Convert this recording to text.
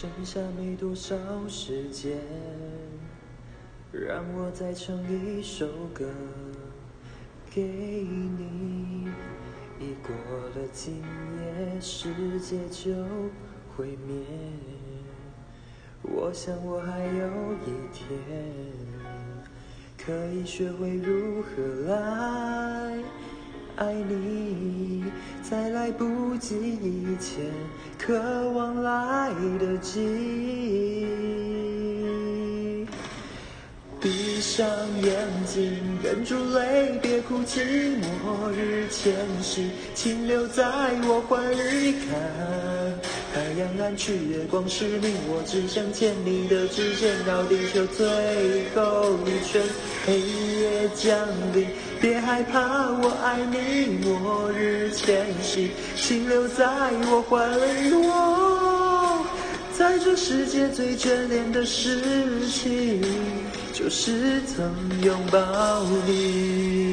剩下没多少时间，让我再唱一首歌给你。已过了今夜，世界就毁灭。我想我还有一天，可以学会如何爱在来不及以前，渴望来得及。闭上眼睛，忍住泪，别哭泣。末日前夕，请留在我怀里看。太阳暗去，月光失明，我只想牵你的指尖，绕地球最后一圈。黑夜降临，别害怕，我爱你。末前夕，请留在我怀里。我在这世界最眷恋的事情。就是曾拥抱你。